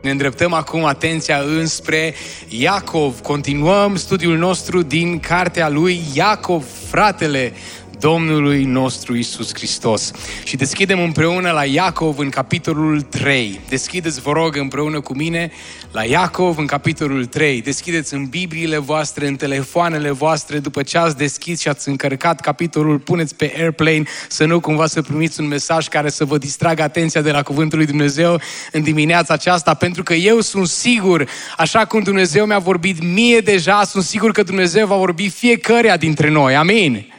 Ne îndreptăm acum atenția înspre Iacov. Continuăm studiul nostru din cartea lui Iacov, fratele Domnului nostru Isus Hristos. Și deschidem împreună la Iacov în capitolul 3. Deschideți, vă rog, împreună cu mine la Iacov în capitolul 3. Deschideți în Bibliile voastre, în telefoanele voastre, după ce ați deschis și ați încărcat capitolul, puneți pe airplane să nu cumva să primiți un mesaj care să vă distragă atenția de la Cuvântul lui Dumnezeu în dimineața aceasta, pentru că eu sunt sigur, așa cum Dumnezeu mi-a vorbit mie deja, sunt sigur că Dumnezeu va vorbi fiecăruia dintre noi. Amin.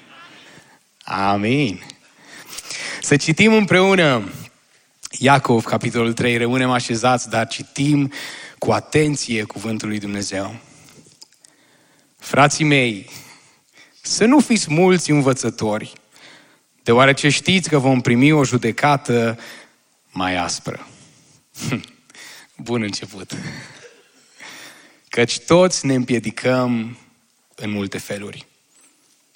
Amin. Să citim împreună Iacov, capitolul 3, rămânem așezați, dar citim cu atenție cuvântul lui Dumnezeu. Frații mei, să nu fiți mulți învățători, deoarece știți că vom primi o judecată mai aspră. Bun început. Căci toți ne împiedicăm în multe feluri.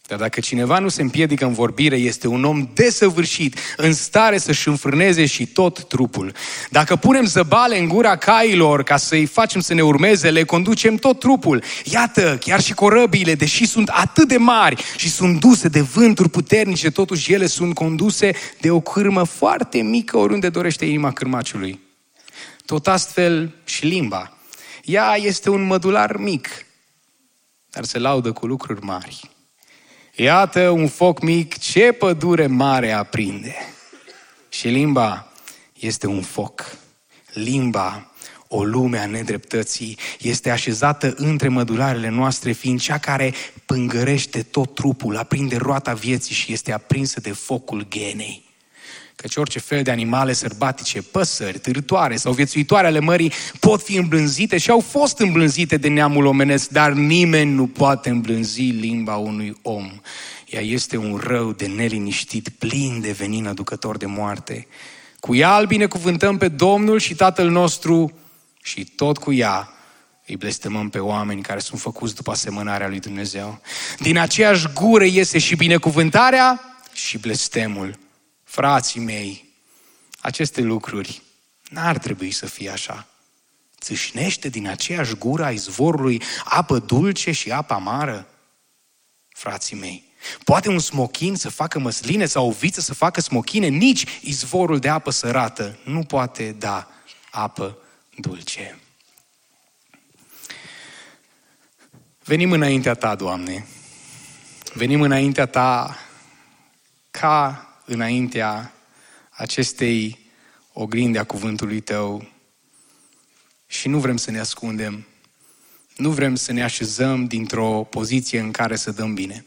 Dar dacă cineva nu se împiedică în vorbire, este un om desăvârșit, în stare să-și înfrâneze și tot trupul. Dacă punem zăbale în gura cailor ca să-i facem să ne urmeze, le conducem tot trupul. Iată, chiar și corăbiile, deși sunt atât de mari și sunt duse de vânturi puternice, totuși ele sunt conduse de o cârmă foarte mică oriunde dorește inima cârmaciului. Tot astfel și limba. Ea este un mădular mic, dar se laudă cu lucruri mari. Iată un foc mic, ce pădure mare aprinde. Și limba este un foc. Limba, o lume a nedreptății, este așezată între mădularele noastre, fiind cea care pângărește tot trupul, aprinde roata vieții și este aprinsă de focul genei. Căci orice fel de animale sărbatice, păsări, târătoare sau viețuitoare ale mării pot fi îmblânzite și au fost îmblânzite de neamul omenesc, dar nimeni nu poate îmblânzi limba unui om. Ea este un rău de neliniștit, plin de venin aducător de moarte. Cu ea îl binecuvântăm pe Domnul și Tatăl nostru și tot cu ea îi blestemăm pe oameni care sunt făcuți după asemănarea lui Dumnezeu. Din aceeași gură iese și binecuvântarea și blestemul frații mei, aceste lucruri n-ar trebui să fie așa. Țâșnește din aceeași gură a izvorului apă dulce și apă amară? Frații mei, poate un smochin să facă măsline sau o viță să facă smochine? Nici izvorul de apă sărată nu poate da apă dulce. Venim înaintea Ta, Doamne. Venim înaintea Ta ca înaintea acestei oglinde a cuvântului tău și nu vrem să ne ascundem. Nu vrem să ne așezăm dintr-o poziție în care să dăm bine.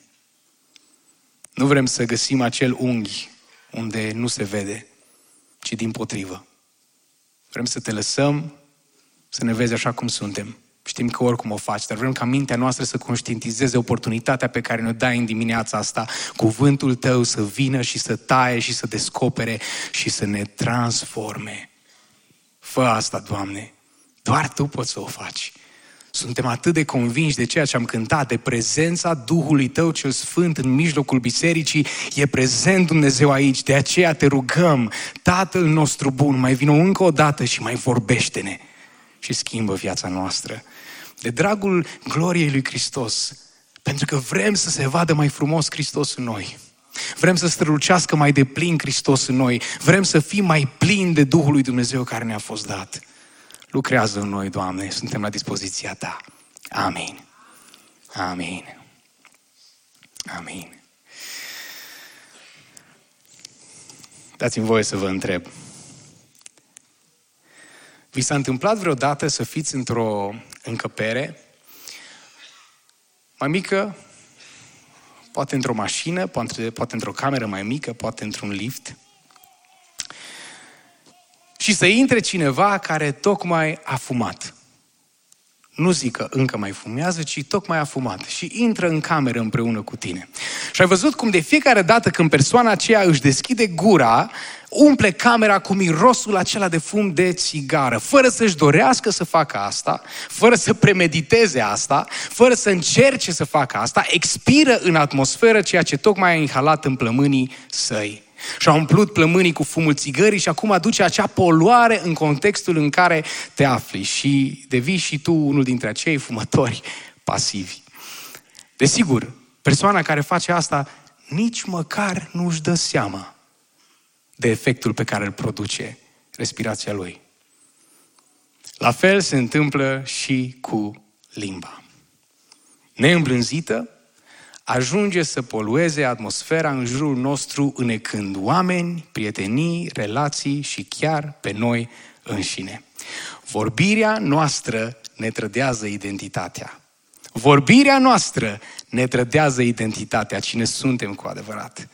Nu vrem să găsim acel unghi unde nu se vede, ci din potrivă. Vrem să te lăsăm să ne vezi așa cum suntem. Știm că oricum o faci, dar vrem ca mintea noastră să conștientizeze oportunitatea pe care ne-o dai în dimineața asta, cuvântul tău să vină și să taie și să descopere și să ne transforme. Fă asta, Doamne. Doar Tu poți să o faci. Suntem atât de convinși de ceea ce am cântat, de prezența Duhului Tău cel Sfânt în mijlocul bisericii. E prezent Dumnezeu aici, de aceea te rugăm, Tatăl nostru bun, mai vină încă o dată și mai vorbește-ne și schimbă viața noastră de dragul gloriei lui Hristos, pentru că vrem să se vadă mai frumos Hristos în noi. Vrem să strălucească mai de plin Hristos în noi. Vrem să fim mai plini de Duhul lui Dumnezeu care ne-a fost dat. Lucrează în noi, Doamne, suntem la dispoziția Ta. Amin. Amin. Amin. Dați-mi voie să vă întreb. Vi s-a întâmplat vreodată să fiți într-o încăpere mai mică, poate într-o mașină, poate, poate într-o cameră mai mică, poate într-un lift, și să intre cineva care tocmai a fumat. nu zic că încă mai fumează, ci tocmai a fumat și intră în cameră împreună cu tine. Și ai văzut cum de fiecare dată când persoana aceea își deschide gura, umple camera cu mirosul acela de fum de țigară, fără să-și dorească să facă asta, fără să premediteze asta, fără să încerce să facă asta, expiră în atmosferă ceea ce tocmai a inhalat în plămânii săi. Și a umplut plămânii cu fumul țigării și acum aduce acea poluare în contextul în care te afli și devii și tu unul dintre acei fumători pasivi. Desigur, persoana care face asta nici măcar nu își dă seama de efectul pe care îl produce respirația lui. La fel se întâmplă și cu limba. Neîmblânzită, ajunge să polueze atmosfera în jurul nostru înecând oameni, prietenii, relații și chiar pe noi înșine. Vorbirea noastră ne trădează identitatea. Vorbirea noastră ne trădează identitatea, cine suntem cu adevărat.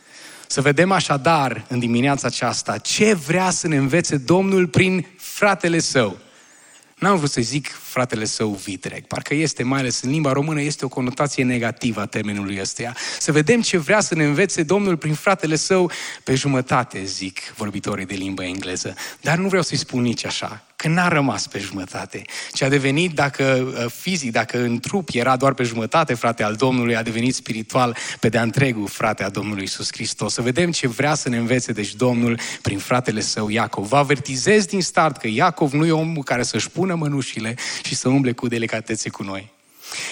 Să vedem așadar în dimineața aceasta ce vrea să ne învețe Domnul prin fratele său. N-am vrut să zic fratele său vitreg. Parcă este, mai ales în limba română, este o conotație negativă a termenului ăsteia. Să vedem ce vrea să ne învețe Domnul prin fratele său pe jumătate, zic vorbitorii de limba engleză. Dar nu vreau să-i spun nici așa, că n-a rămas pe jumătate, ci a devenit, dacă uh, fizic, dacă în trup era doar pe jumătate frate al Domnului, a devenit spiritual pe de-a întregul frate al Domnului Isus Hristos. Să vedem ce vrea să ne învețe, deci Domnul, prin fratele său Iacov. Vă avertizez din start că Iacov nu e omul care să-și pună mănușile și să umble cu delicatețe cu noi.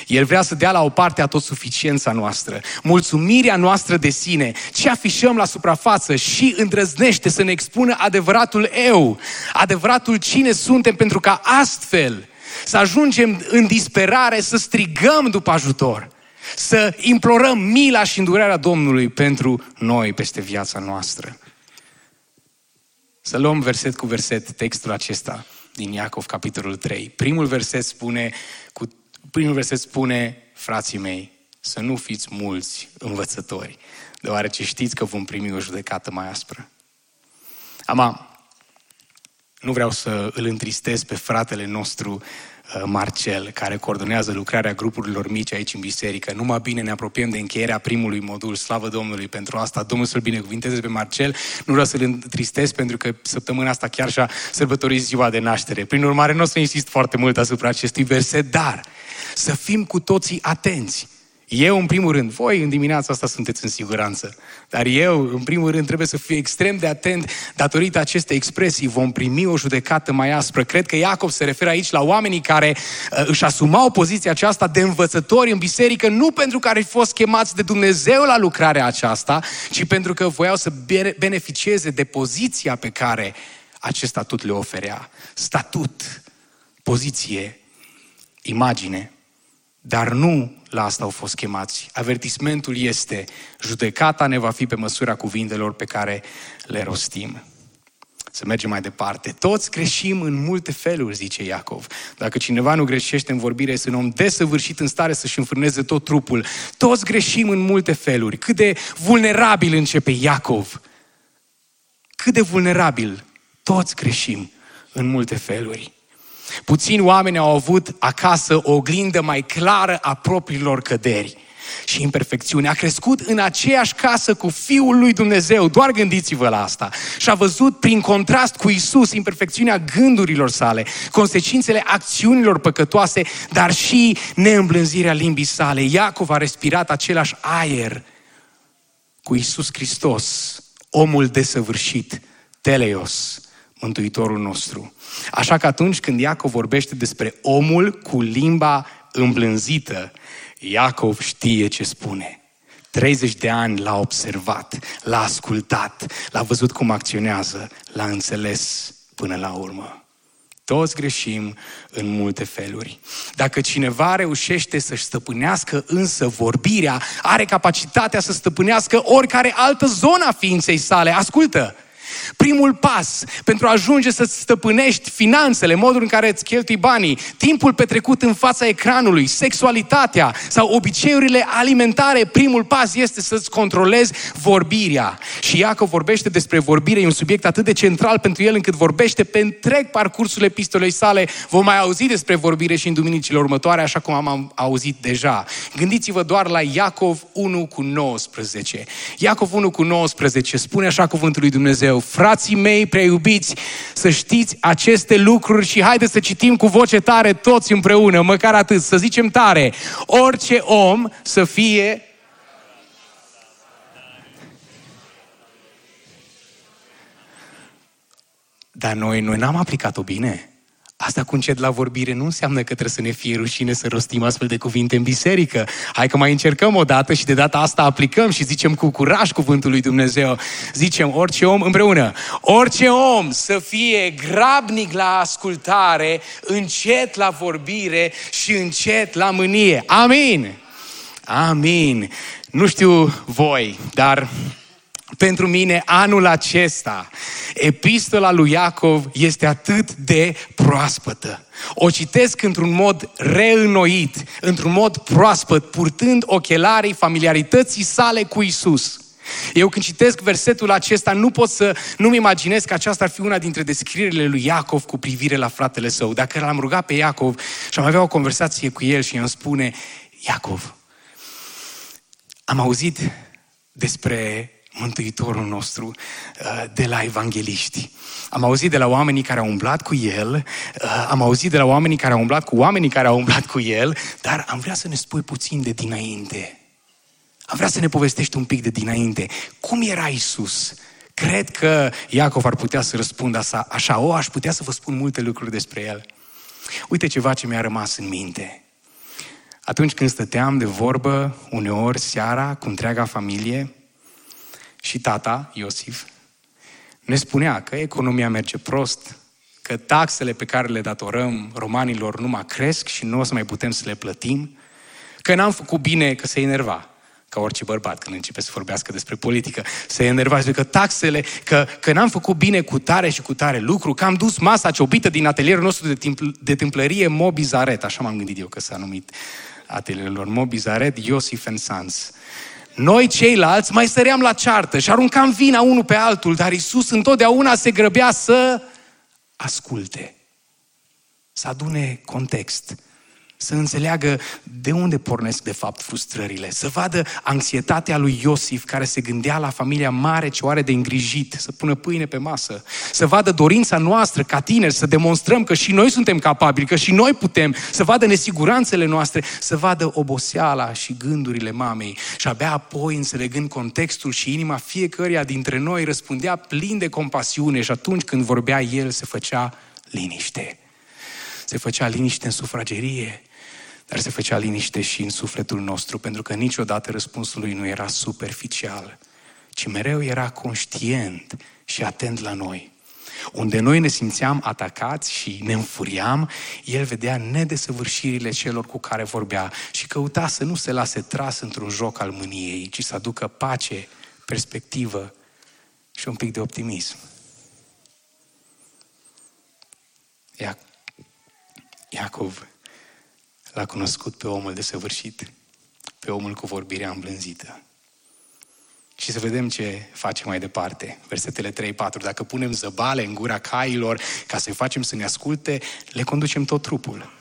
El vrea să dea la o parte a tot suficiența noastră, mulțumirea noastră de sine, ce afișăm la suprafață și îndrăznește să ne expună adevăratul eu, adevăratul cine suntem, pentru ca astfel să ajungem în disperare, să strigăm după ajutor, să implorăm mila și îndurarea Domnului pentru noi peste viața noastră. Să luăm verset cu verset textul acesta din Iacov, capitolul 3. Primul verset spune, cu, primul verset spune, frații mei, să nu fiți mulți învățători, deoarece știți că vom primi o judecată mai aspră. Ama, nu vreau să îl întristez pe fratele nostru Uh, Marcel, care coordonează lucrarea grupurilor mici aici în biserică. Numai bine ne apropiem de încheierea primului modul. Slavă Domnului pentru asta. Domnul să-l binecuvinteze pe Marcel. Nu vreau să-l întristez pentru că săptămâna asta chiar și-a sărbătorit ziua de naștere. Prin urmare, nu o să insist foarte mult asupra acestui verset, dar să fim cu toții atenți eu, în primul rând, voi în dimineața asta sunteți în siguranță, dar eu, în primul rând, trebuie să fiu extrem de atent datorită acestei expresii. Vom primi o judecată mai aspră. Cred că Iacov se referă aici la oamenii care uh, își asumau poziția aceasta de învățători în biserică, nu pentru că ar fi fost chemați de Dumnezeu la lucrarea aceasta, ci pentru că voiau să beneficieze de poziția pe care acest statut le oferea. Statut, poziție, imagine. Dar nu la asta au fost chemați. Avertismentul este, judecata ne va fi pe măsura cuvintelor pe care le rostim. Să mergem mai departe. Toți greșim în multe feluri, zice Iacov. Dacă cineva nu greșește în vorbire, este un om desăvârșit în stare să-și înfrâneze tot trupul. Toți greșim în multe feluri. Cât de vulnerabil începe Iacov. Cât de vulnerabil. Toți greșim în multe feluri. Puțini oameni au avut acasă o oglindă mai clară a propriilor căderi și imperfecțiune. A crescut în aceeași casă cu Fiul lui Dumnezeu, doar gândiți-vă la asta. Și a văzut prin contrast cu Isus imperfecțiunea gândurilor sale, consecințele acțiunilor păcătoase, dar și neîmblânzirea limbii sale. Iacov a respirat același aer cu Isus Hristos, omul desăvârșit, Teleios, Mântuitorul nostru. Așa că atunci când Iacov vorbește despre omul cu limba îmblânzită, Iacov știe ce spune. 30 de ani l-a observat, l-a ascultat, l-a văzut cum acționează, l-a înțeles până la urmă. Toți greșim în multe feluri. Dacă cineva reușește să-și stăpânească însă vorbirea, are capacitatea să stăpânească oricare altă zonă a ființei sale. Ascultă! Primul pas pentru a ajunge să stăpânești finanțele, modul în care îți cheltui banii, timpul petrecut în fața ecranului, sexualitatea sau obiceiurile alimentare, primul pas este să-ți controlezi vorbirea. Și Iacov vorbește despre vorbire, e un subiect atât de central pentru el încât vorbește pe întreg parcursul epistolei sale. Vom mai auzi despre vorbire și în duminicile următoare, așa cum am auzit deja. Gândiți-vă doar la Iacov 1 cu 19. Iacov 1 cu 19 spune așa cuvântul lui Dumnezeu, frații mei prea iubiți, să știți aceste lucruri și haideți să citim cu voce tare toți împreună, măcar atât, să zicem tare, orice om să fie Dar noi, noi n-am aplicat-o bine. Asta cu încet la vorbire nu înseamnă că trebuie să ne fie rușine să rostim astfel de cuvinte în biserică. Hai că mai încercăm o dată și de data asta aplicăm și zicem cu curaj cuvântul lui Dumnezeu. Zicem orice om împreună. Orice om să fie grabnic la ascultare, încet la vorbire și încet la mânie. Amin! Amin! Nu știu voi, dar pentru mine anul acesta, epistola lui Iacov este atât de proaspătă. O citesc într-un mod reînnoit, într-un mod proaspăt, purtând ochelarii familiarității sale cu Isus. Eu când citesc versetul acesta nu pot să nu-mi imaginez că aceasta ar fi una dintre descrierile lui Iacov cu privire la fratele său. Dacă l-am rugat pe Iacov și am avea o conversație cu el și îmi spune, Iacov, am auzit despre Mântuitorul nostru uh, de la evangeliști. Am auzit de la oamenii care au umblat cu El, uh, am auzit de la oamenii care au umblat cu oamenii care au umblat cu El, dar am vrea să ne spui puțin de dinainte. Am vrea să ne povestești un pic de dinainte. Cum era Isus? Cred că Iacov ar putea să răspundă așa, așa, o, aș putea să vă spun multe lucruri despre El. Uite ceva ce mi-a rămas în minte. Atunci când stăteam de vorbă, uneori seara, cu întreaga familie, și tata, Iosif, ne spunea că economia merge prost, că taxele pe care le datorăm romanilor nu mai cresc și nu o să mai putem să le plătim, că n-am făcut bine, că se enerva, ca orice bărbat când începe să vorbească despre politică, se enerva și că taxele, că, că n-am făcut bine cu tare și cu tare lucru, că am dus masa ciobită din atelierul nostru de, timp, de tâmplărie Mobizaret, așa m-am gândit eu că s-a numit atelierul Mobizaret, Iosif Sons. Noi ceilalți mai stăream la ceartă și aruncam vina unul pe altul, dar Isus întotdeauna se grăbea să asculte, să adune context, să înțeleagă de unde pornesc de fapt frustrările, să vadă anxietatea lui Iosif care se gândea la familia mare ce o are de îngrijit, să pună pâine pe masă, să vadă dorința noastră ca tineri, să demonstrăm că și noi suntem capabili, că și noi putem, să vadă nesiguranțele noastre, să vadă oboseala și gândurile mamei. Și abia apoi înțelegând contextul și inima fiecăruia dintre noi răspundea plin de compasiune și atunci când vorbea el se făcea liniște. Se făcea liniște în sufragerie, dar se făcea liniște și în sufletul nostru, pentru că niciodată răspunsul lui nu era superficial, ci mereu era conștient și atent la noi. Unde noi ne simțeam atacați și ne înfuriam, el vedea nedesăvârșirile celor cu care vorbea și căuta să nu se lase tras într-un joc al mâniei, ci să aducă pace, perspectivă și un pic de optimism. Iacov l-a cunoscut pe omul desăvârșit, pe omul cu vorbirea îmblânzită. Și să vedem ce face mai departe. Versetele 3-4. Dacă punem zăbale în gura cailor ca să-i facem să ne asculte, le conducem tot trupul.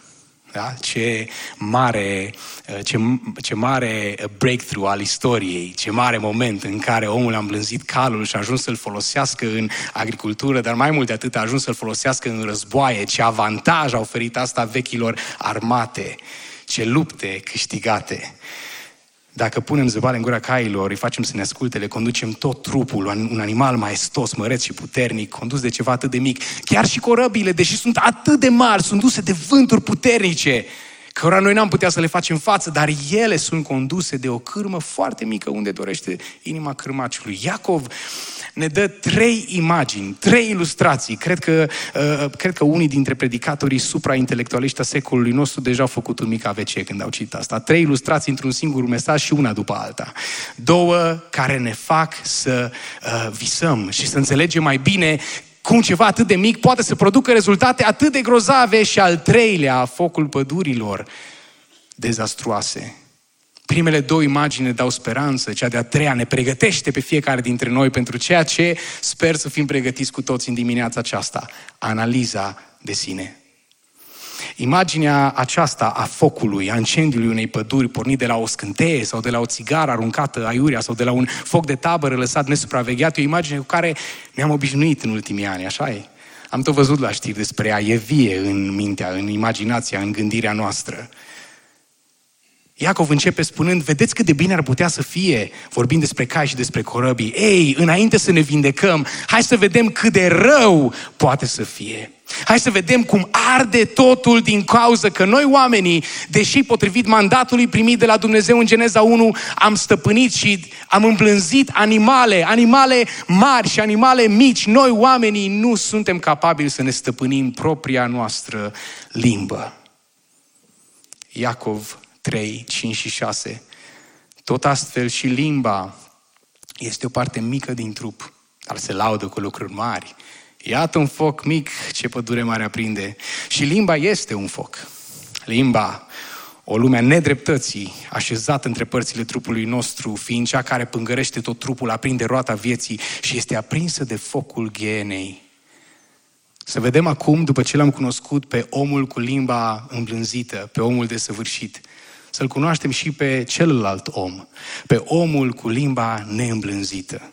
Da? Ce mare, ce, ce mare breakthrough al istoriei, ce mare moment în care omul a îmblânzit calul și a ajuns să-l folosească în agricultură, dar mai mult de atât a ajuns să-l folosească în războaie, ce avantaj a oferit asta vechilor armate, ce lupte câștigate. Dacă punem zăbale în gura cailor, îi facem să ne asculte, le conducem tot trupul, un animal maestos, măreț și puternic, condus de ceva atât de mic. Chiar și corăbile, deși sunt atât de mari, sunt duse de vânturi puternice, cărora noi n-am putea să le facem față, dar ele sunt conduse de o cârmă foarte mică unde dorește inima cârmaciului. Iacov ne dă trei imagini, trei ilustrații. Cred că, uh, cred că unii dintre predicatorii supraintelectualiști a secolului nostru deja au făcut un mic AVC când au citit asta. Trei ilustrații într-un singur mesaj și una după alta. Două care ne fac să uh, visăm și să înțelegem mai bine cum ceva atât de mic poate să producă rezultate atât de grozave și al treilea, focul pădurilor dezastruoase. Primele două imagini ne dau speranță, cea de-a treia ne pregătește pe fiecare dintre noi pentru ceea ce sper să fim pregătiți cu toți în dimineața aceasta, analiza de sine. Imaginea aceasta a focului, a incendiului unei păduri pornit de la o scânteie sau de la o țigară aruncată aiurea sau de la un foc de tabără lăsat nesupravegheat, e o imagine cu care ne-am obișnuit în ultimii ani, așa e? Am tot văzut la știri despre ea, e vie în mintea, în imaginația, în gândirea noastră. Iacov începe spunând, vedeți cât de bine ar putea să fie, vorbind despre cai și despre corăbii. Ei, înainte să ne vindecăm, hai să vedem cât de rău poate să fie. Hai să vedem cum arde totul din cauza că noi oamenii, deși potrivit mandatului primit de la Dumnezeu în Geneza 1, am stăpânit și am îmblânzit animale, animale mari și animale mici, noi oamenii nu suntem capabili să ne stăpânim propria noastră limbă. Iacov 3, 5 și 6. Tot astfel și limba este o parte mică din trup, dar se laudă cu lucruri mari. Iată un foc mic ce pădure mare aprinde. Și limba este un foc. Limba, o lume a nedreptății, așezată între părțile trupului nostru, fiind cea care pângărește tot trupul, aprinde roata vieții și este aprinsă de focul ghenei. Să vedem acum, după ce l-am cunoscut pe omul cu limba îmblânzită, pe omul desăvârșit, să-l cunoaștem și pe celălalt om, pe omul cu limba neîmblânzită.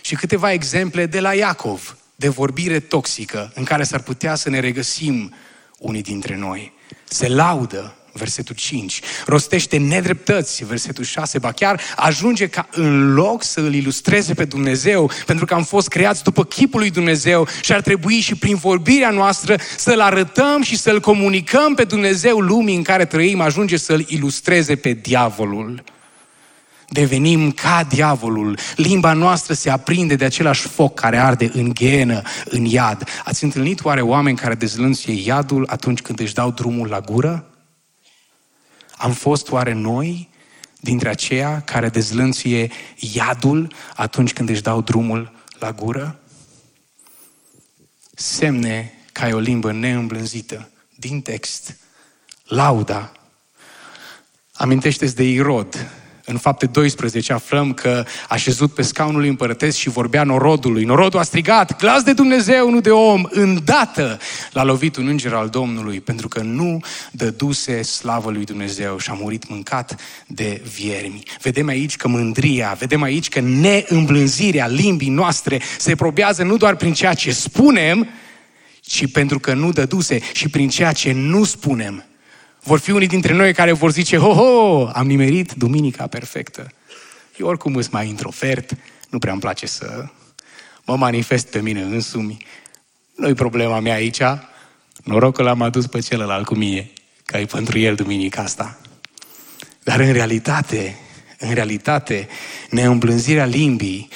Și câteva exemple de la Iacov, de vorbire toxică, în care s-ar putea să ne regăsim unii dintre noi. Se laudă versetul 5. Rostește nedreptăți, versetul 6, ba chiar ajunge ca în loc să îl ilustreze pe Dumnezeu, pentru că am fost creați după chipul lui Dumnezeu și ar trebui și prin vorbirea noastră să-L arătăm și să-L comunicăm pe Dumnezeu lumii în care trăim, ajunge să-L ilustreze pe diavolul. Devenim ca diavolul. Limba noastră se aprinde de același foc care arde în ghenă, în iad. Ați întâlnit oare oameni care dezlănțuie iadul atunci când își dau drumul la gură? Am fost oare noi dintre aceia care dezlănțuie iadul atunci când își dau drumul la gură? Semne că ai o limbă neîmblânzită din text. Lauda. Amintește-ți de Irod, în fapte 12 aflăm că a șezut pe scaunul împărătesc și vorbea norodului. Norodul a strigat, glas de Dumnezeu, nu de om. Îndată l-a lovit un înger al Domnului, pentru că nu dăduse slavă lui Dumnezeu și a murit mâncat de viermi. Vedem aici că mândria, vedem aici că neîmblânzirea limbii noastre se probează nu doar prin ceea ce spunem, ci pentru că nu dăduse și prin ceea ce nu spunem. Vor fi unii dintre noi care vor zice, ho, ho, am nimerit duminica perfectă. Eu oricum sunt mai introvert, nu prea îmi place să mă manifest pe mine însumi. Nu-i problema mea aici, noroc că l-am adus pe celălalt cu mine, că e pentru el duminica asta. Dar în realitate, în realitate, neîmblânzirea limbii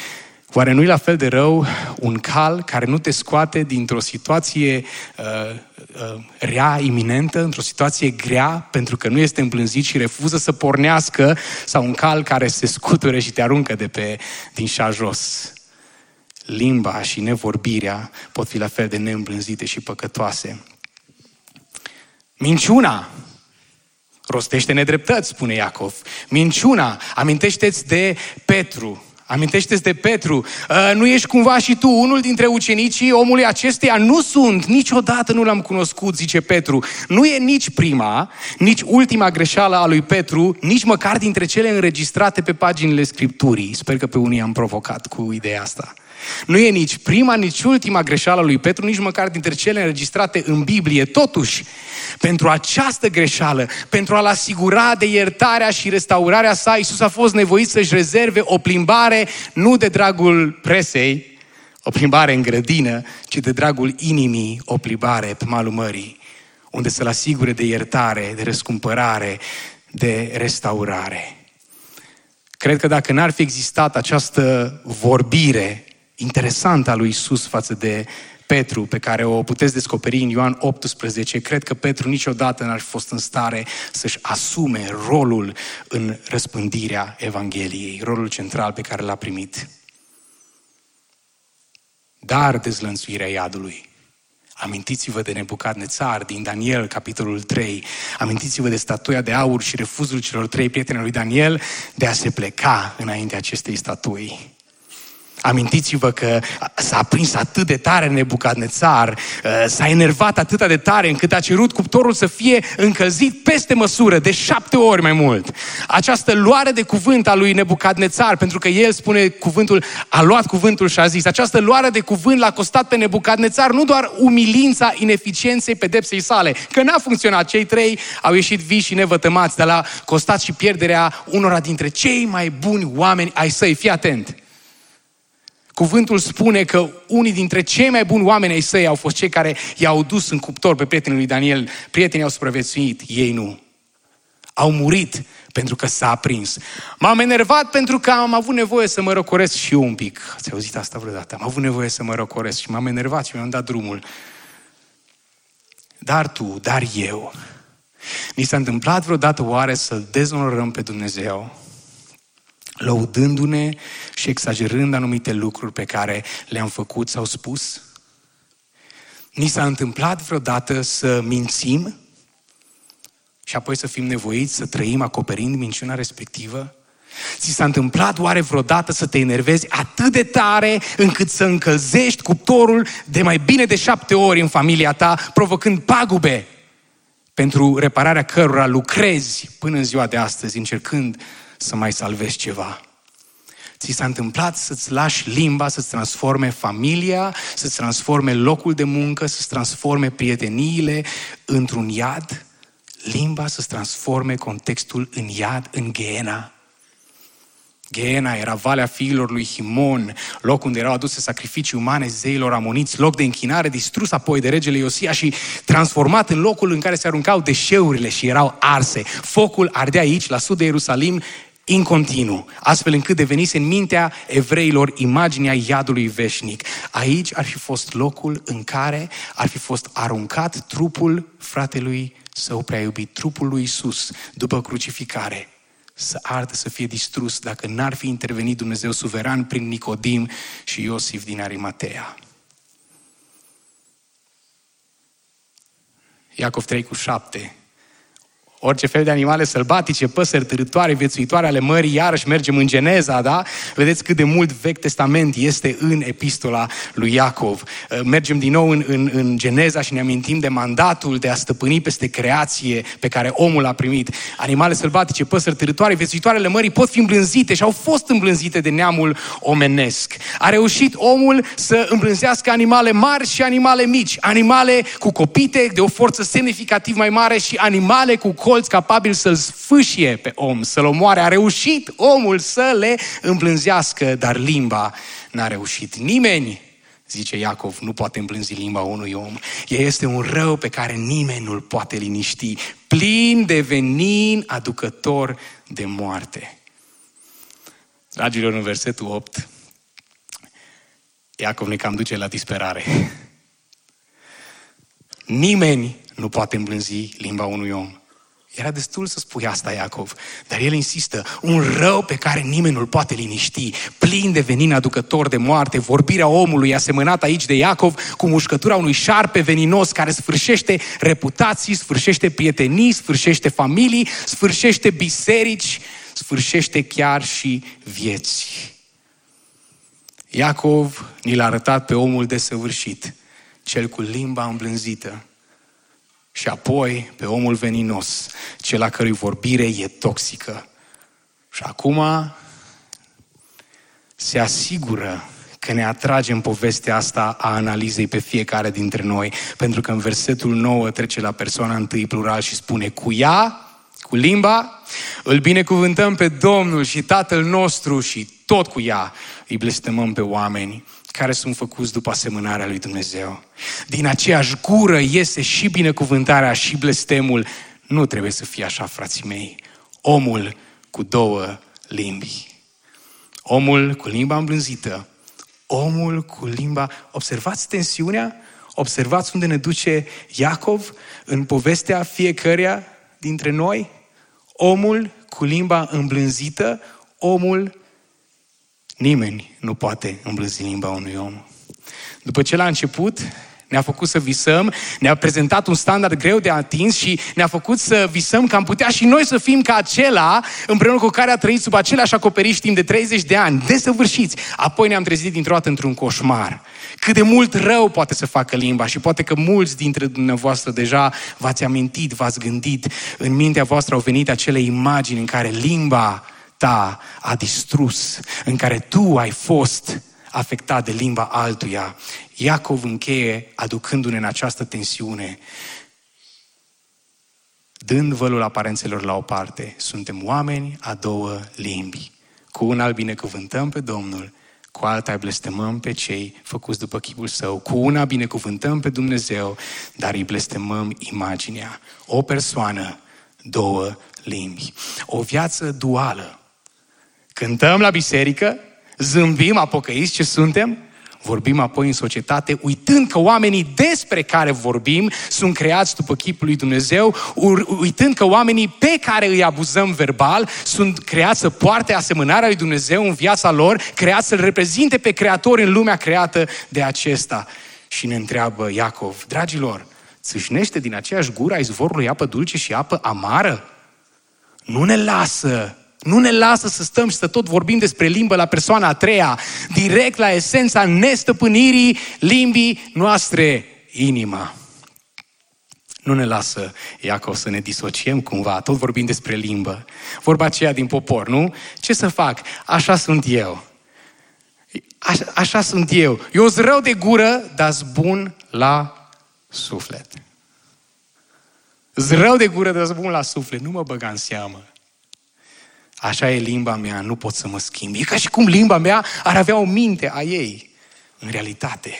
Oare nu-i la fel de rău un cal care nu te scoate dintr-o situație uh, uh, rea, iminentă, într-o situație grea, pentru că nu este îmblânzit și refuză să pornească, sau un cal care se scuture și te aruncă de pe, din șa jos? Limba și nevorbirea pot fi la fel de neîmblânzite și păcătoase. Minciuna rostește nedreptăți, spune Iacov. Minciuna, amintește-ți de Petru, Amintește-ți de Petru, ă, nu ești cumva și tu unul dintre ucenicii omului acesteia? Nu sunt, niciodată nu l-am cunoscut, zice Petru. Nu e nici prima, nici ultima greșeală a lui Petru, nici măcar dintre cele înregistrate pe paginile Scripturii. Sper că pe unii am provocat cu ideea asta. Nu e nici prima, nici ultima greșeală lui Petru, nici măcar dintre cele înregistrate în Biblie. Totuși, pentru această greșeală, pentru a-l asigura de iertarea și restaurarea sa, Iisus a fost nevoit să-și rezerve o plimbare nu de dragul presei, o plimbare în grădină, ci de dragul inimii, o plimbare pe malul mării, unde să-l asigure de iertare, de răscumpărare, de restaurare. Cred că dacă n-ar fi existat această vorbire interesantă a lui Isus față de Petru, pe care o puteți descoperi în Ioan 18, cred că Petru niciodată n-ar fi fost în stare să-și asume rolul în răspândirea Evangheliei, rolul central pe care l-a primit. Dar dezlănțuirea iadului. Amintiți-vă de Nebucadnețar din Daniel, capitolul 3. Amintiți-vă de statuia de aur și refuzul celor trei prieteni lui Daniel de a se pleca înainte acestei statui. Amintiți-vă că s-a aprins atât de tare Nebucadnețar, uh, s-a enervat atât de tare încât a cerut cuptorul să fie încălzit peste măsură, de șapte ori mai mult. Această luare de cuvânt a lui Nebucadnețar, pentru că el spune cuvântul, a luat cuvântul și a zis, această luare de cuvânt l-a costat pe Nebucadnețar nu doar umilința ineficienței pedepsei sale, că n-a funcționat, cei trei au ieșit vii și nevătămați, dar l-a costat și pierderea unora dintre cei mai buni oameni ai săi. Fii atent! Cuvântul spune că unii dintre cei mai buni oameni ai săi au fost cei care i-au dus în cuptor pe prietenii lui Daniel. Prietenii au supraviețuit, ei nu. Au murit pentru că s-a aprins. M-am enervat pentru că am avut nevoie să mă răcoresc și eu un pic. Ați auzit asta vreodată? Am avut nevoie să mă răcoresc și m-am enervat și mi-am dat drumul. Dar tu, dar eu, ni s-a întâmplat vreodată oare să-L dezonorăm pe Dumnezeu? Lăudându-ne și exagerând anumite lucruri pe care le-am făcut sau spus? Ni s-a întâmplat vreodată să mințim și apoi să fim nevoiți să trăim acoperind minciuna respectivă? Ți s-a întâmplat oare vreodată să te enervezi atât de tare încât să încălzești cuptorul de mai bine de șapte ori în familia ta, provocând pagube pentru repararea cărora lucrezi până în ziua de astăzi, încercând să mai salvezi ceva. Ți s-a întâmplat să-ți lași limba să-ți transforme familia, să-ți transforme locul de muncă, să-ți transforme prieteniile într-un iad? Limba să-ți transforme contextul în iad, în Geena? Geena era valea fiilor lui Himon, loc unde erau aduse sacrificii umane zeilor amoniți, loc de închinare distrus apoi de regele Iosia și transformat în locul în care se aruncau deșeurile și erau arse. Focul ardea aici, la sud de Ierusalim, în continuu, astfel încât devenise în mintea evreilor imaginea iadului veșnic. Aici ar fi fost locul în care ar fi fost aruncat trupul fratelui său prea iubit, trupul lui Isus, după crucificare, să ardă, să fie distrus, dacă n-ar fi intervenit Dumnezeu suveran prin Nicodim și Iosif din Arimatea. Iacov 3 cu 7 orice fel de animale sălbatice, păsări târătoare, viețuitoare ale mării, iarăși mergem în Geneza, da? Vedeți cât de mult Vechi Testament este în epistola lui Iacov. Uh, mergem din nou în, în, în Geneza și ne amintim de mandatul de a stăpâni peste creație pe care omul a primit. Animale sălbatice, păsări târătoare, viețuitoare ale mării pot fi îmblânzite și au fost îmblânzite de neamul omenesc. A reușit omul să îmblânzească animale mari și animale mici, animale cu copite de o forță semnificativ mai mare și animale cu colț capabil să-l sfâșie pe om, să-l omoare. A reușit omul să le îmblânzească, dar limba n-a reușit. Nimeni, zice Iacov, nu poate îmblânzi limba unui om. Ea este un rău pe care nimeni nu-l poate liniști, plin de venin aducător de moarte. Dragilor, în versetul 8, Iacov ne cam duce la disperare. Nimeni nu poate îmblânzi limba unui om. Era destul să spui asta, Iacov, dar el insistă, un rău pe care nimeni nu-l poate liniști, plin de venin aducător de moarte, vorbirea omului asemănat aici de Iacov cu mușcătura unui șarpe veninos care sfârșește reputații, sfârșește prietenii, sfârșește familii, sfârșește biserici, sfârșește chiar și vieți. Iacov ni l-a arătat pe omul desăvârșit, cel cu limba îmblânzită, și apoi pe omul veninos, cel a cărui vorbire e toxică. Și acum se asigură că ne atragem povestea asta a analizei pe fiecare dintre noi, pentru că în versetul 9 trece la persoana întâi plural și spune cu ea, cu limba, îl binecuvântăm pe Domnul și Tatăl nostru și tot cu ea îi blestemăm pe oameni care sunt făcuți după asemănarea lui Dumnezeu. Din aceeași gură iese și binecuvântarea și blestemul. Nu trebuie să fie așa, frații mei. Omul cu două limbi. Omul cu limba îmblânzită, Omul cu limba... Observați tensiunea? Observați unde ne duce Iacov în povestea fiecăruia dintre noi? Omul cu limba îmblânzită, omul... Nimeni nu poate îmblânzi limba unui om. După ce l-a început, ne-a făcut să visăm, ne-a prezentat un standard greu de atins și ne-a făcut să visăm că am putea și noi să fim ca acela împreună cu care a trăit sub același acoperiș timp de 30 de ani, desăvârșiți. Apoi ne-am trezit dintr-o dată într-un coșmar. Cât de mult rău poate să facă limba și poate că mulți dintre dumneavoastră deja v-ați amintit, v-ați gândit, în mintea voastră au venit acele imagini în care limba ta a distrus, în care tu ai fost afectat de limba altuia. Iacov încheie aducându-ne în această tensiune, dând vălul aparențelor la o parte. Suntem oameni a două limbi. Cu una îl binecuvântăm pe Domnul, cu alta îi blestemăm pe cei făcuți după chipul său. Cu una binecuvântăm pe Dumnezeu, dar îi blestemăm imaginea. O persoană, două limbi. O viață duală. Cântăm la biserică, zâmbim apocăiți ce suntem, vorbim apoi în societate, uitând că oamenii despre care vorbim sunt creați după chipul lui Dumnezeu, uitând că oamenii pe care îi abuzăm verbal sunt creați să poarte asemănarea lui Dumnezeu în viața lor, creați să-L reprezinte pe Creator în lumea creată de acesta. Și ne întreabă Iacov, dragilor, țâșnește din aceeași gură a izvorului apă dulce și apă amară? Nu ne lasă nu ne lasă să stăm și să tot vorbim despre limbă la persoana a treia, direct la esența nestăpânirii limbii noastre, inima. Nu ne lasă Iacov să ne disociem cumva, tot vorbim despre limbă. Vorba aceea din popor, nu? Ce să fac? Așa sunt eu. Așa, așa sunt eu. Eu sunt rău de gură, dar bun la suflet. Zrău de gură, dar bun la suflet. Nu mă băga în seamă. Așa e limba mea, nu pot să mă schimb. E ca și cum limba mea ar avea o minte a ei. În realitate,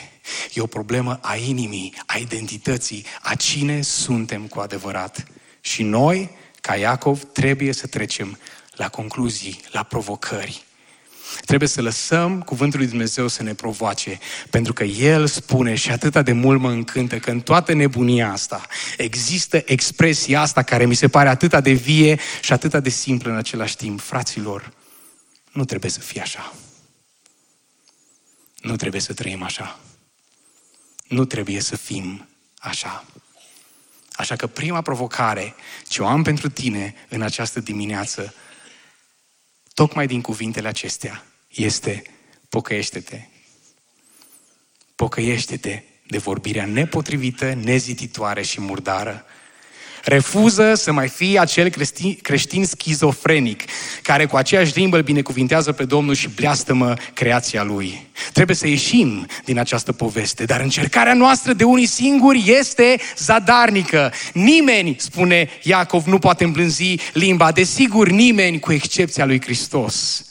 e o problemă a inimii, a identității, a cine suntem cu adevărat. Și noi, ca Iacov, trebuie să trecem la concluzii, la provocări. Trebuie să lăsăm cuvântul lui Dumnezeu să ne provoace, pentru că El spune și atâta de mult mă încântă că în toată nebunia asta există expresia asta care mi se pare atâta de vie și atâta de simplă în același timp. Fraților, nu trebuie să fie așa. Nu trebuie să trăim așa. Nu trebuie să fim așa. Așa că prima provocare ce o am pentru tine în această dimineață tocmai din cuvintele acestea, este pocăiește-te. Pocăiește-te de vorbirea nepotrivită, nezititoare și murdară. Refuză să mai fie acel creștin, creștin schizofrenic care cu aceeași limbă îl binecuvintează pe Domnul și bleastămă creația lui. Trebuie să ieșim din această poveste, dar încercarea noastră de unii singuri este zadarnică. Nimeni, spune Iacov, nu poate îmblânzi limba, desigur nimeni cu excepția lui Hristos.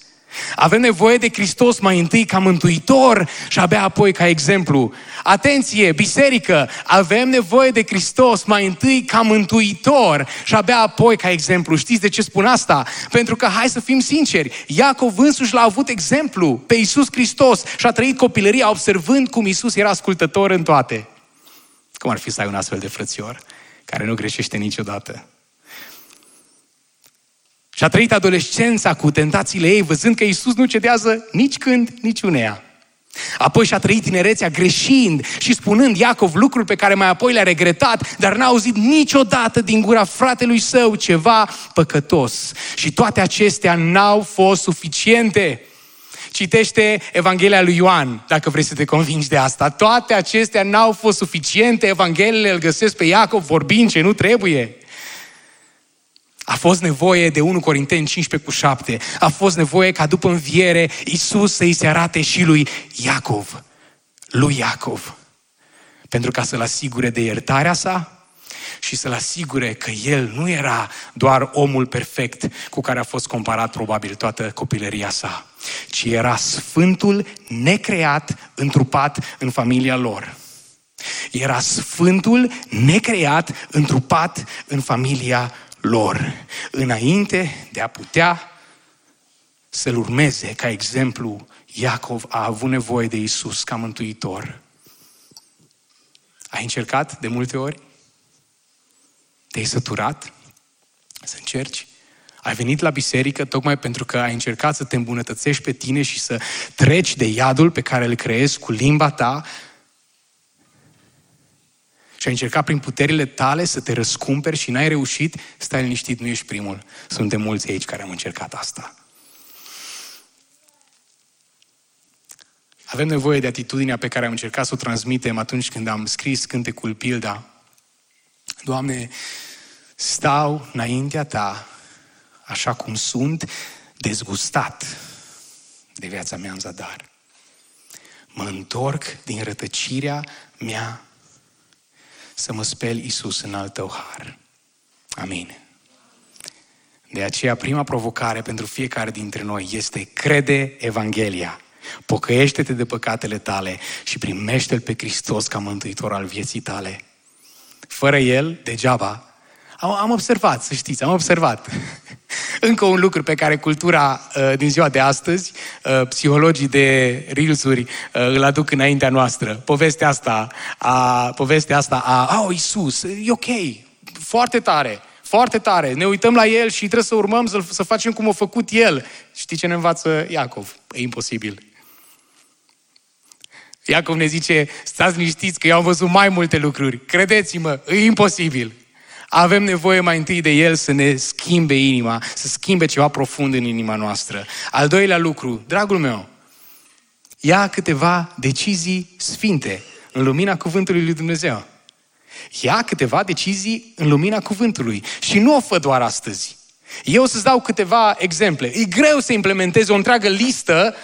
Avem nevoie de Hristos mai întâi ca mântuitor și abia apoi ca exemplu. Atenție, biserică, avem nevoie de Hristos mai întâi ca mântuitor și abia apoi ca exemplu. Știți de ce spun asta? Pentru că, hai să fim sinceri, Iacov însuși l-a avut exemplu pe Iisus Hristos și a trăit copilăria observând cum Iisus era ascultător în toate. Cum ar fi să ai un astfel de frățior care nu greșește niciodată? Și a trăit adolescența cu tentațiile ei, văzând că Isus nu cedează nici când, nici uneia. Apoi și-a trăit tinerețea greșind și spunând Iacov lucruri pe care mai apoi le-a regretat, dar n-a auzit niciodată din gura fratelui său ceva păcătos. Și toate acestea n-au fost suficiente. Citește Evanghelia lui Ioan, dacă vrei să te convingi de asta. Toate acestea n-au fost suficiente. Evangheliile îl găsesc pe Iacov vorbind ce nu trebuie. A fost nevoie de 1 Corinteni 15 cu 7. A fost nevoie ca după înviere Isus să-i se arate și lui Iacov. Lui Iacov. Pentru ca să-l asigure de iertarea sa și să-l asigure că el nu era doar omul perfect cu care a fost comparat probabil toată copilăria sa, ci era sfântul necreat, întrupat în familia lor. Era sfântul necreat, întrupat în familia lor, înainte de a putea să-L urmeze ca exemplu, Iacov a avut nevoie de Isus ca mântuitor. Ai încercat de multe ori? Te-ai săturat să încerci? Ai venit la biserică tocmai pentru că ai încercat să te îmbunătățești pe tine și să treci de iadul pe care îl creezi cu limba ta și ai încercat prin puterile tale să te răscumperi și n-ai reușit, stai liniștit, nu ești primul. Suntem mulți aici care am încercat asta. Avem nevoie de atitudinea pe care am încercat să o transmitem atunci când am scris cântecul Pilda. Doamne, stau înaintea Ta, așa cum sunt, dezgustat de viața mea în zadar. Mă întorc din rătăcirea mea să mă speli, Iisus, în al Tău har. Amin. De aceea, prima provocare pentru fiecare dintre noi este crede Evanghelia. Pocăiește-te de păcatele tale și primește-L pe Hristos ca mântuitor al vieții tale. Fără El, degeaba. Am, am observat, să știți, am observat. Încă un lucru pe care cultura uh, din ziua de astăzi, uh, psihologii de reelsuri uh, îl aduc înaintea noastră. Povestea asta a, povestea asta a, oh, Iisus, e ok, foarte tare, foarte tare. Ne uităm la El și trebuie să urmăm să, să facem cum a făcut El. Știi ce ne învață Iacov? E imposibil. Iacov ne zice, stați liniștiți că eu am văzut mai multe lucruri. Credeți-mă, e imposibil. Avem nevoie mai întâi de El să ne schimbe inima, să schimbe ceva profund în inima noastră. Al doilea lucru, dragul meu, ia câteva decizii sfinte în lumina cuvântului lui Dumnezeu. Ia câteva decizii în lumina cuvântului și nu o fă doar astăzi. Eu o să-ți dau câteva exemple. E greu să implementezi o întreagă listă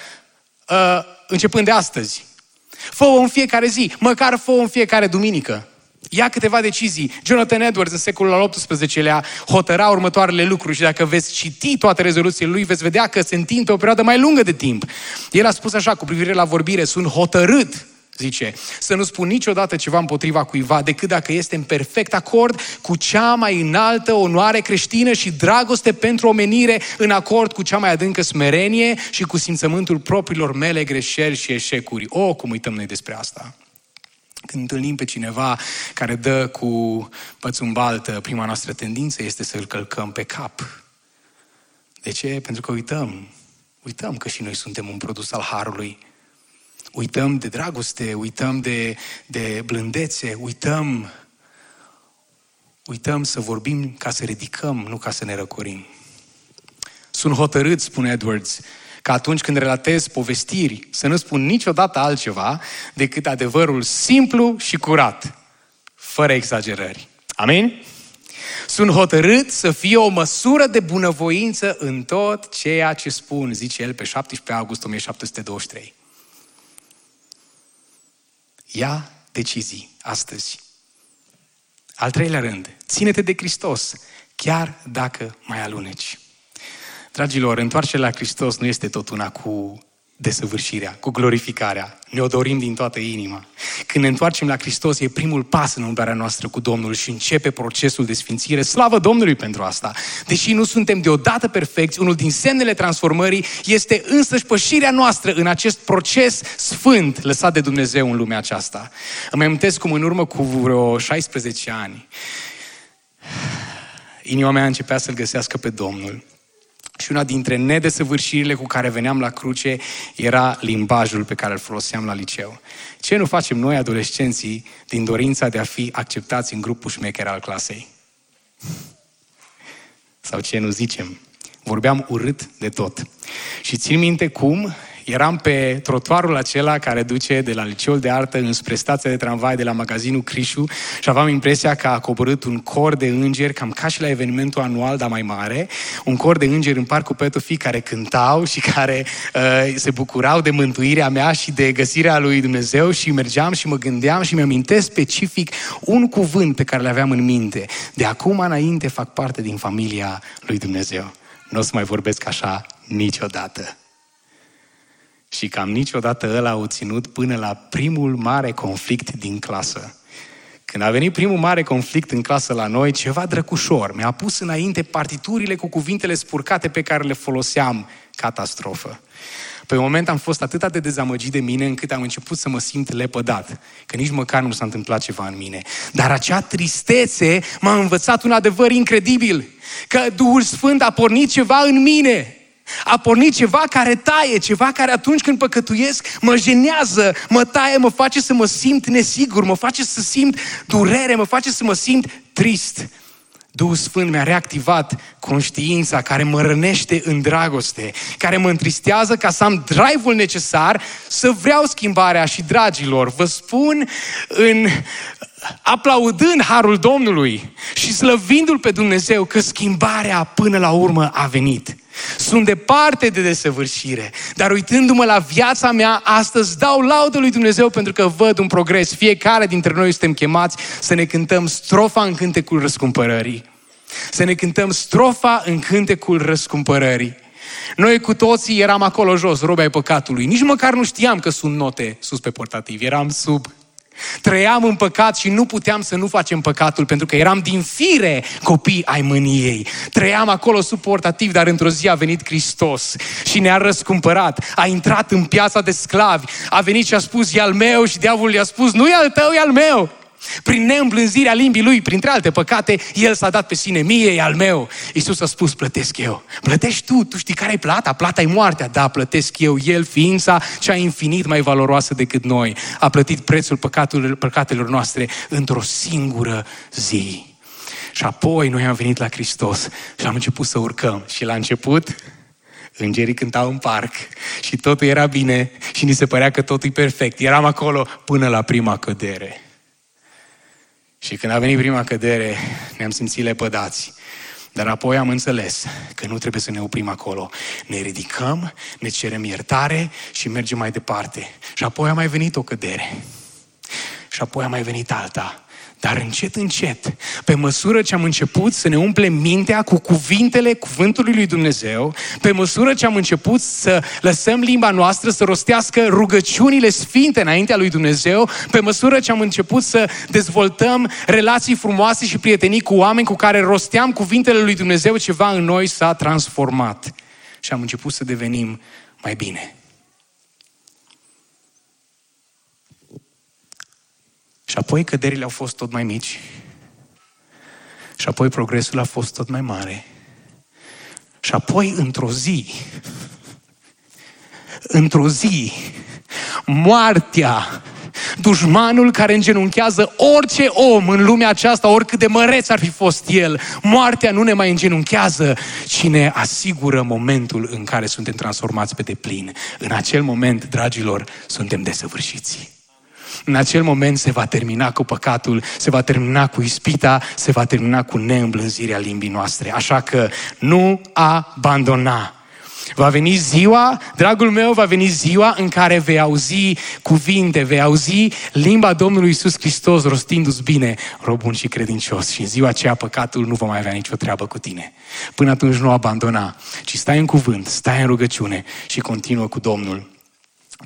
uh, începând de astăzi. Fă-o în fiecare zi, măcar fă-o în fiecare duminică. Ia câteva decizii. Jonathan Edwards în secolul al XVIII-lea hotăra următoarele lucruri și dacă veți citi toate rezoluțiile lui, veți vedea că se întinde o perioadă mai lungă de timp. El a spus așa cu privire la vorbire, sunt hotărât zice, să nu spun niciodată ceva împotriva cuiva decât dacă este în perfect acord cu cea mai înaltă onoare creștină și dragoste pentru omenire, în acord cu cea mai adâncă smerenie și cu simțământul propriilor mele greșeli și eșecuri. O, cum uităm noi despre asta. Când întâlnim pe cineva care dă cu pățumbaltă, prima noastră tendință este să îl călcăm pe cap. De ce? Pentru că uităm. Uităm că și noi suntem un produs al Harului. Uităm de dragoste, uităm de, de blândețe, uităm Uităm să vorbim ca să ridicăm, nu ca să ne răcorim. Sunt hotărât, spune Edwards, că atunci când relatez povestiri, să nu spun niciodată altceva decât adevărul simplu și curat, fără exagerări. Amin? Sunt hotărât să fie o măsură de bunăvoință în tot ceea ce spun, zice el pe 17 august 1723. Ia decizii astăzi. Al treilea rând, ține-te de Hristos, chiar dacă mai aluneci. Dragilor, întoarcerea la Hristos nu este tot una cu desăvârșirea, cu glorificarea. Ne-o dorim din toată inima. Când ne întoarcem la Hristos, e primul pas în umblarea noastră cu Domnul și începe procesul de sfințire. Slavă Domnului pentru asta! Deși nu suntem deodată perfecți, unul din semnele transformării este însăși pășirea noastră în acest proces sfânt lăsat de Dumnezeu în lumea aceasta. Îmi amintesc cum în urmă cu vreo 16 ani, inima mea începea să-L găsească pe Domnul. Și una dintre nedesăvârșirile cu care veneam la cruce era limbajul pe care îl foloseam la liceu. Ce nu facem noi, adolescenții, din dorința de a fi acceptați în grupul șmecher al clasei? Sau ce nu zicem? Vorbeam urât de tot. Și țin minte cum eram pe trotuarul acela care duce de la liceul de artă înspre stația de tramvai de la magazinul Crișu și aveam impresia că a coborât un cor de îngeri, cam ca și la evenimentul anual, dar mai mare, un cor de îngeri în parcul Petofii care cântau și care uh, se bucurau de mântuirea mea și de găsirea lui Dumnezeu și mergeam și mă gândeam și mi-amintesc specific un cuvânt pe care le aveam în minte. De acum înainte fac parte din familia lui Dumnezeu. Nu o să mai vorbesc așa niciodată. Și cam niciodată ăla au ținut până la primul mare conflict din clasă. Când a venit primul mare conflict în clasă la noi, ceva drăcușor mi-a pus înainte partiturile cu cuvintele spurcate pe care le foloseam. Catastrofă. Pe moment am fost atât de dezamăgit de mine încât am început să mă simt lepădat, că nici măcar nu s-a întâmplat ceva în mine. Dar acea tristețe m-a învățat un adevăr incredibil, că Duhul Sfânt a pornit ceva în mine. A pornit ceva care taie, ceva care atunci când păcătuiesc mă jenează, mă taie, mă face să mă simt nesigur, mă face să simt durere, mă face să mă simt trist. Duhul Sfânt mi-a reactivat conștiința care mă rănește în dragoste, care mă întristează ca să am drive-ul necesar să vreau schimbarea și dragilor, vă spun în aplaudând harul Domnului și slăvindu-L pe Dumnezeu că schimbarea până la urmă a venit. Sunt departe de desăvârșire, dar uitându-mă la viața mea, astăzi dau laudă lui Dumnezeu pentru că văd un progres. Fiecare dintre noi suntem chemați să ne cântăm strofa în cântecul răscumpărării. Să ne cântăm strofa în cântecul răscumpărării. Noi cu toții eram acolo jos, robe ai păcatului. Nici măcar nu știam că sunt note sus pe portativ. Eram sub Trăiam în păcat și nu puteam să nu facem păcatul pentru că eram din fire copii ai mâniei. Trăiam acolo suportativ, dar într-o zi a venit Hristos și ne-a răscumpărat. A intrat în piața de sclavi, a venit și a spus, e al meu și diavolul i-a spus, nu e al tău, e al meu. Prin neîmblânzirea limbii lui, printre alte păcate, el s-a dat pe sine, mie e al meu. Iisus a spus, plătesc eu. Plătești tu, tu știi care e plata? Plata e moartea. Da, plătesc eu. El, ființa cea infinit mai valoroasă decât noi, a plătit prețul păcatelor, păcatelor noastre într-o singură zi. Și apoi noi am venit la Hristos și am început să urcăm. Și la început, Îngerii cântau în parc și totul era bine și ni se părea că totul e perfect. Eram acolo până la prima cădere. Și când a venit prima cădere, ne-am simțit lepădați. Dar apoi am înțeles că nu trebuie să ne oprim acolo. Ne ridicăm, ne cerem iertare și mergem mai departe. Și apoi a mai venit o cădere. Și apoi a mai venit alta. Dar încet, încet, pe măsură ce am început să ne umplem mintea cu cuvintele cuvântului lui Dumnezeu, pe măsură ce am început să lăsăm limba noastră să rostească rugăciunile sfinte înaintea lui Dumnezeu, pe măsură ce am început să dezvoltăm relații frumoase și prietenii cu oameni cu care rosteam cuvintele lui Dumnezeu, ceva în noi s-a transformat. Și am început să devenim mai bine. Și apoi căderile au fost tot mai mici. Și apoi progresul a fost tot mai mare. Și apoi, într-o zi, într-o zi, moartea, dușmanul care îngenunchează orice om în lumea aceasta, oricât de măreț ar fi fost el, moartea nu ne mai îngenunchează, ci ne asigură momentul în care suntem transformați pe deplin. În acel moment, dragilor, suntem desăvârșiți. În acel moment se va termina cu păcatul, se va termina cu ispita, se va termina cu neîmblânzirea limbii noastre. Așa că nu abandona. Va veni ziua, dragul meu, va veni ziua în care vei auzi cuvinte, vei auzi limba Domnului Isus Hristos rostindu-ți bine, rob bun și credincios. Și în ziua aceea păcatul nu va mai avea nicio treabă cu tine. Până atunci nu abandona, ci stai în cuvânt, stai în rugăciune și continuă cu Domnul.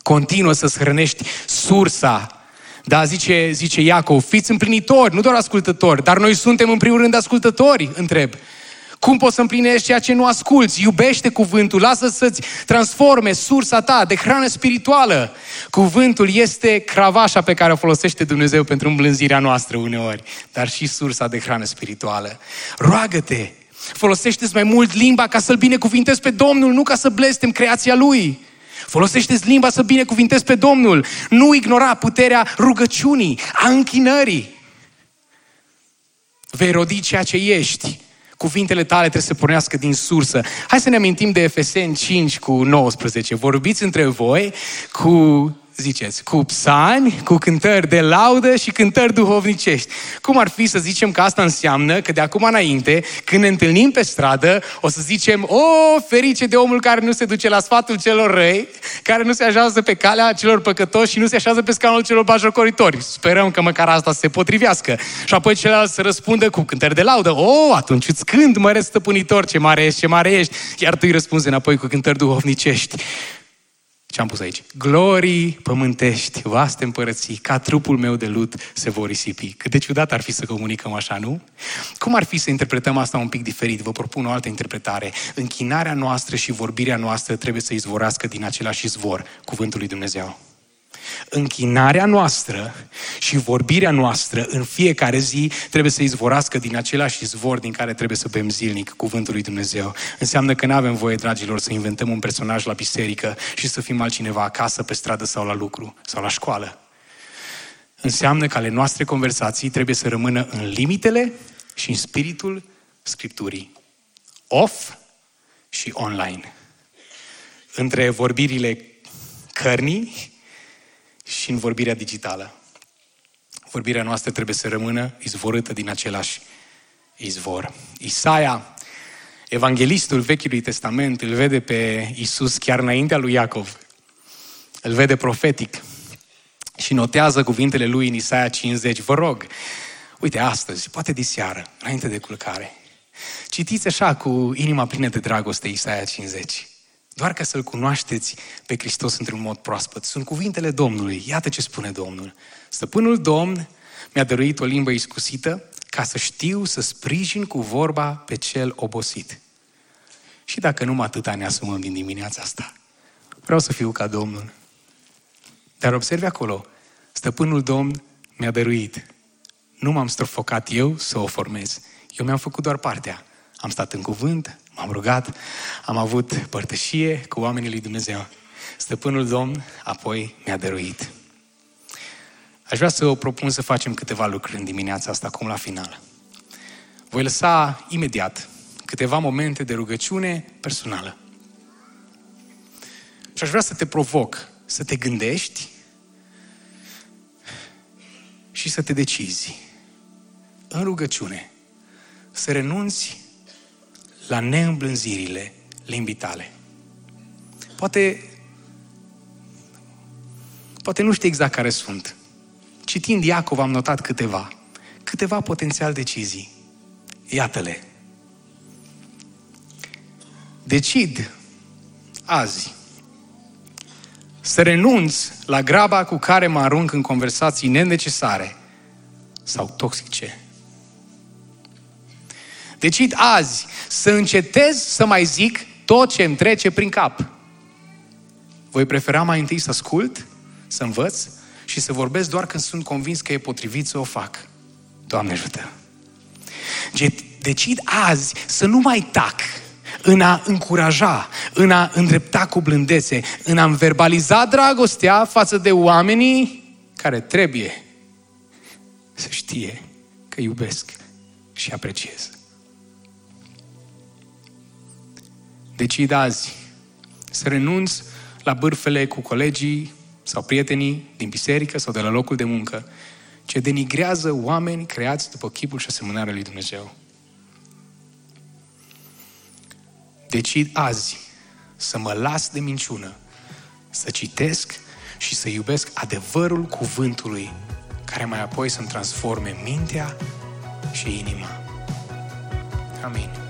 Continuă să-ți hrănești sursa da, zice, zice Iacov, fiți împlinitori, nu doar ascultători, dar noi suntem în primul rând ascultători, întreb. Cum poți să împlinești ceea ce nu asculți? Iubește cuvântul, lasă să-ți transforme sursa ta de hrană spirituală. Cuvântul este cravașa pe care o folosește Dumnezeu pentru îmblânzirea noastră uneori, dar și sursa de hrană spirituală. Roagă-te, folosește-ți mai mult limba ca să-L binecuvintezi pe Domnul, nu ca să blestem creația Lui. Folosește-ți limba să binecuvintezi pe Domnul. Nu ignora puterea rugăciunii, a închinării. Vei rodi ceea ce ești. Cuvintele tale trebuie să pornească din sursă. Hai să ne amintim de Efeseni 5 cu 19. Vorbiți între voi cu ziceți, cu psalmi, cu cântări de laudă și cântări duhovnicești. Cum ar fi să zicem că asta înseamnă că de acum înainte, când ne întâlnim pe stradă, o să zicem, o, ferice de omul care nu se duce la sfatul celor răi, care nu se așează pe calea celor păcătoși și nu se așează pe scaunul celor bajocoritori. Sperăm că măcar asta se potrivească. Și apoi celălalt să răspundă cu cântări de laudă. O, atunci îți cânt, măreț stăpânitor, ce mare ești, ce mare ești. Iar tu îi răspunzi înapoi cu cântări duhovnicești. Ce am pus aici? Glorii pământești, vaste împărății, ca trupul meu de lut se vor risipi. Cât de ciudat ar fi să comunicăm așa, nu? Cum ar fi să interpretăm asta un pic diferit? Vă propun o altă interpretare. Închinarea noastră și vorbirea noastră trebuie să izvorească din același izvor, cuvântul lui Dumnezeu închinarea noastră și vorbirea noastră în fiecare zi trebuie să izvorască din același izvor din care trebuie să bem zilnic cuvântul lui Dumnezeu. Înseamnă că nu avem voie, dragilor, să inventăm un personaj la biserică și să fim altcineva acasă, pe stradă sau la lucru sau la școală. Înseamnă că ale noastre conversații trebuie să rămână în limitele și în spiritul Scripturii. Off și online. Între vorbirile cărnii și în vorbirea digitală. Vorbirea noastră trebuie să rămână izvorâtă din același izvor. Isaia, evanghelistul Vechiului Testament, îl vede pe Isus chiar înaintea lui Iacov. Îl vede profetic și notează cuvintele lui în Isaia 50. Vă rog, uite, astăzi, poate diseară, înainte de culcare, citiți așa cu inima plină de dragoste Isaia 50. Doar ca să-L cunoașteți pe Hristos într-un mod proaspăt. Sunt cuvintele Domnului. Iată ce spune Domnul. Stăpânul Domn mi-a dăruit o limbă iscusită ca să știu să sprijin cu vorba pe cel obosit. Și dacă numai atâta ne asumăm din dimineața asta, vreau să fiu ca Domnul. Dar observi acolo, stăpânul Domn mi-a dăruit. Nu m-am strofocat eu să o formez. Eu mi-am făcut doar partea. Am stat în cuvânt, m-am rugat, am avut părtășie cu oamenii lui Dumnezeu. Stăpânul Domn apoi mi-a dăruit. Aș vrea să o propun să facem câteva lucruri în dimineața asta, acum la final. Voi lăsa imediat câteva momente de rugăciune personală. Și aș vrea să te provoc să te gândești și să te decizi în rugăciune să renunți la neîmblânzirile limbii tale. Poate, poate nu știi exact care sunt. Citind Iacov am notat câteva. Câteva potențial decizii. Iată-le. Decid azi să renunț la graba cu care mă arunc în conversații nenecesare sau toxice Decid azi să încetez să mai zic tot ce îmi trece prin cap. Voi prefera mai întâi să ascult, să învăț și să vorbesc doar când sunt convins că e potrivit să o fac. Doamne ajută! Decid azi să nu mai tac în a încuraja, în a îndrepta cu blândețe, în a verbaliza dragostea față de oamenii care trebuie să știe că iubesc și apreciez. Decid azi să renunț la bârfele cu colegii sau prietenii din biserică sau de la locul de muncă, ce denigrează oameni creați după chipul și asemănarea lui Dumnezeu. Decid azi să mă las de minciună, să citesc și să iubesc adevărul cuvântului, care mai apoi să-mi transforme mintea și inima. Amin.